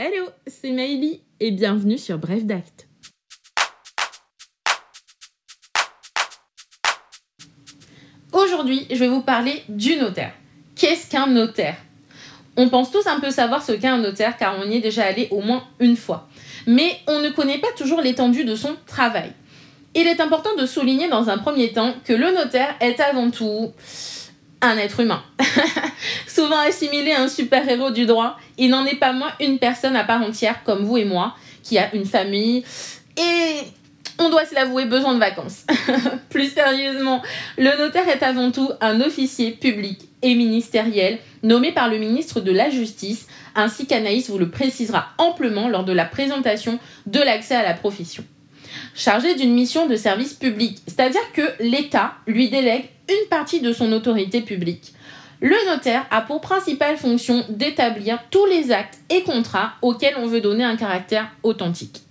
Hello, c'est Maëlie et bienvenue sur Bref d'Acte. Aujourd'hui, je vais vous parler du notaire. Qu'est-ce qu'un notaire? On pense tous un peu savoir ce qu'est un notaire car on y est déjà allé au moins une fois. Mais on ne connaît pas toujours l'étendue de son travail. Il est important de souligner dans un premier temps que le notaire est avant tout un être humain. Souvent assimilé à un super-héros du droit, il n'en est pas moins une personne à part entière comme vous et moi, qui a une famille et on doit se l'avouer, besoin de vacances. Plus sérieusement, le notaire est avant tout un officier public et ministériel nommé par le ministre de la Justice, ainsi qu'Anaïs vous le précisera amplement lors de la présentation de l'accès à la profession. Chargé d'une mission de service public, c'est-à-dire que l'État lui délègue une partie de son autorité publique. Le notaire a pour principale fonction d'établir tous les actes et contrats auxquels on veut donner un caractère authentique.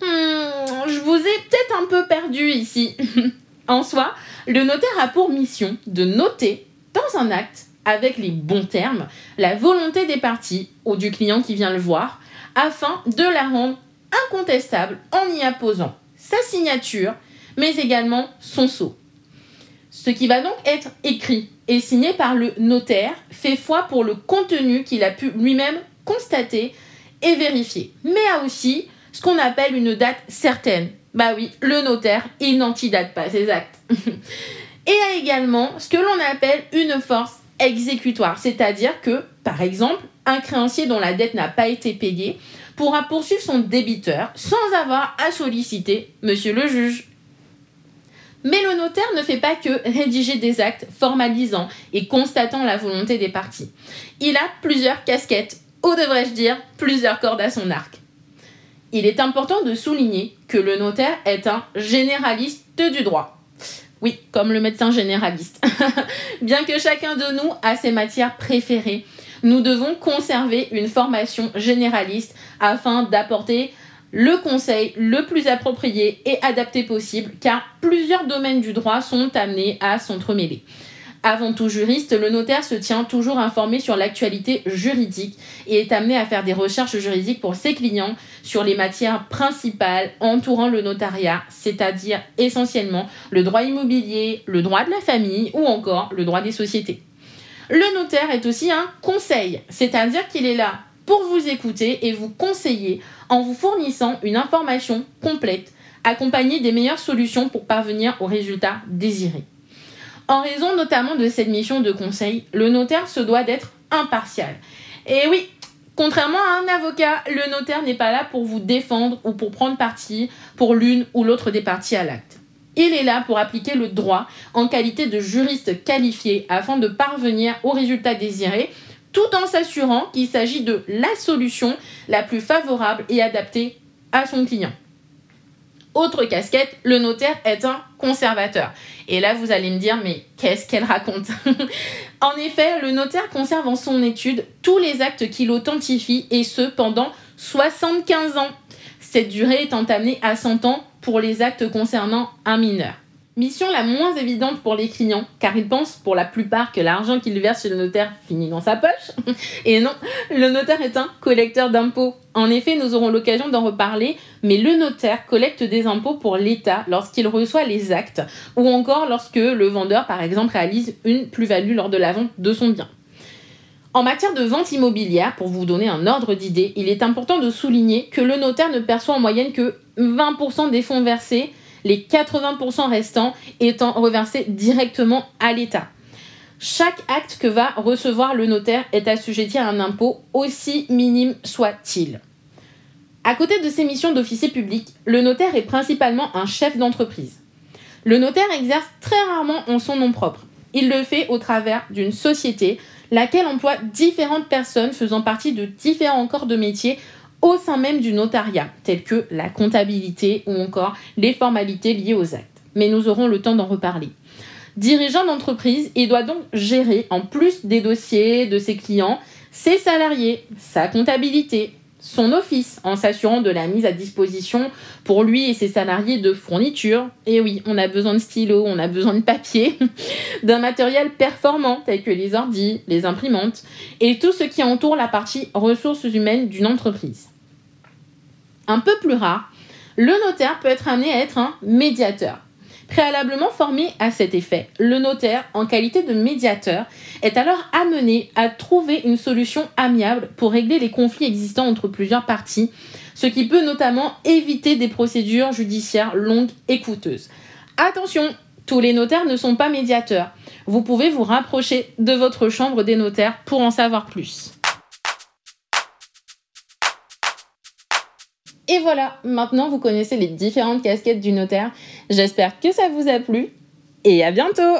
Hmm, je vous ai peut-être un peu perdu ici. en soi, le notaire a pour mission de noter dans un acte, avec les bons termes, la volonté des parties ou du client qui vient le voir, afin de la rendre incontestable en y apposant sa signature, mais également son sceau. Ce qui va donc être écrit et signé par le notaire fait foi pour le contenu qu'il a pu lui-même constater et vérifier, mais a aussi ce qu'on appelle une date certaine. Bah oui, le notaire, il n'antidate pas ses actes. et a également ce que l'on appelle une force exécutoire, c'est-à-dire que, par exemple, un créancier dont la dette n'a pas été payée pourra poursuivre son débiteur sans avoir à solliciter monsieur le juge. Mais le notaire ne fait pas que rédiger des actes formalisant et constatant la volonté des parties. Il a plusieurs casquettes, ou devrais-je dire plusieurs cordes à son arc. Il est important de souligner que le notaire est un généraliste du droit. Oui, comme le médecin généraliste. Bien que chacun de nous a ses matières préférées, nous devons conserver une formation généraliste afin d'apporter le conseil le plus approprié et adapté possible, car plusieurs domaines du droit sont amenés à s'entremêler. Avant tout juriste, le notaire se tient toujours informé sur l'actualité juridique et est amené à faire des recherches juridiques pour ses clients sur les matières principales entourant le notariat, c'est-à-dire essentiellement le droit immobilier, le droit de la famille ou encore le droit des sociétés. Le notaire est aussi un conseil, c'est-à-dire qu'il est là pour vous écouter et vous conseiller en vous fournissant une information complète, accompagnée des meilleures solutions pour parvenir au résultat désiré. En raison notamment de cette mission de conseil, le notaire se doit d'être impartial. Et oui, contrairement à un avocat, le notaire n'est pas là pour vous défendre ou pour prendre parti pour l'une ou l'autre des parties à l'acte. Il est là pour appliquer le droit en qualité de juriste qualifié afin de parvenir au résultat désiré tout en s'assurant qu'il s'agit de la solution la plus favorable et adaptée à son client. Autre casquette, le notaire est un conservateur. Et là, vous allez me dire, mais qu'est-ce qu'elle raconte? En effet, le notaire conserve en son étude tous les actes qu'il authentifie et ce pendant 75 ans. Cette durée étant amenée à 100 ans pour les actes concernant un mineur. Mission la moins évidente pour les clients, car ils pensent pour la plupart que l'argent qu'ils versent chez le notaire finit dans sa poche. Et non, le notaire est un collecteur d'impôts. En effet, nous aurons l'occasion d'en reparler, mais le notaire collecte des impôts pour l'État lorsqu'il reçoit les actes, ou encore lorsque le vendeur, par exemple, réalise une plus-value lors de la vente de son bien. En matière de vente immobilière, pour vous donner un ordre d'idée, il est important de souligner que le notaire ne perçoit en moyenne que 20% des fonds versés les 80% restants étant reversés directement à l'État. Chaque acte que va recevoir le notaire est assujetti à un impôt aussi minime soit-il. À côté de ses missions d'officier public, le notaire est principalement un chef d'entreprise. Le notaire exerce très rarement en son nom propre. Il le fait au travers d'une société, laquelle emploie différentes personnes faisant partie de différents corps de métier au sein même du notariat, tels que la comptabilité ou encore les formalités liées aux actes. Mais nous aurons le temps d'en reparler. Dirigeant d'entreprise, il doit donc gérer, en plus des dossiers de ses clients, ses salariés, sa comptabilité, son office en s'assurant de la mise à disposition pour lui et ses salariés de fournitures. Et oui, on a besoin de stylos, on a besoin de papier, d'un matériel performant tel que les ordis, les imprimantes et tout ce qui entoure la partie ressources humaines d'une entreprise. Un peu plus rare, le notaire peut être amené à être un médiateur. Préalablement formé à cet effet, le notaire, en qualité de médiateur, est alors amené à trouver une solution amiable pour régler les conflits existants entre plusieurs parties, ce qui peut notamment éviter des procédures judiciaires longues et coûteuses. Attention, tous les notaires ne sont pas médiateurs. Vous pouvez vous rapprocher de votre chambre des notaires pour en savoir plus. Et voilà, maintenant vous connaissez les différentes casquettes du notaire. J'espère que ça vous a plu et à bientôt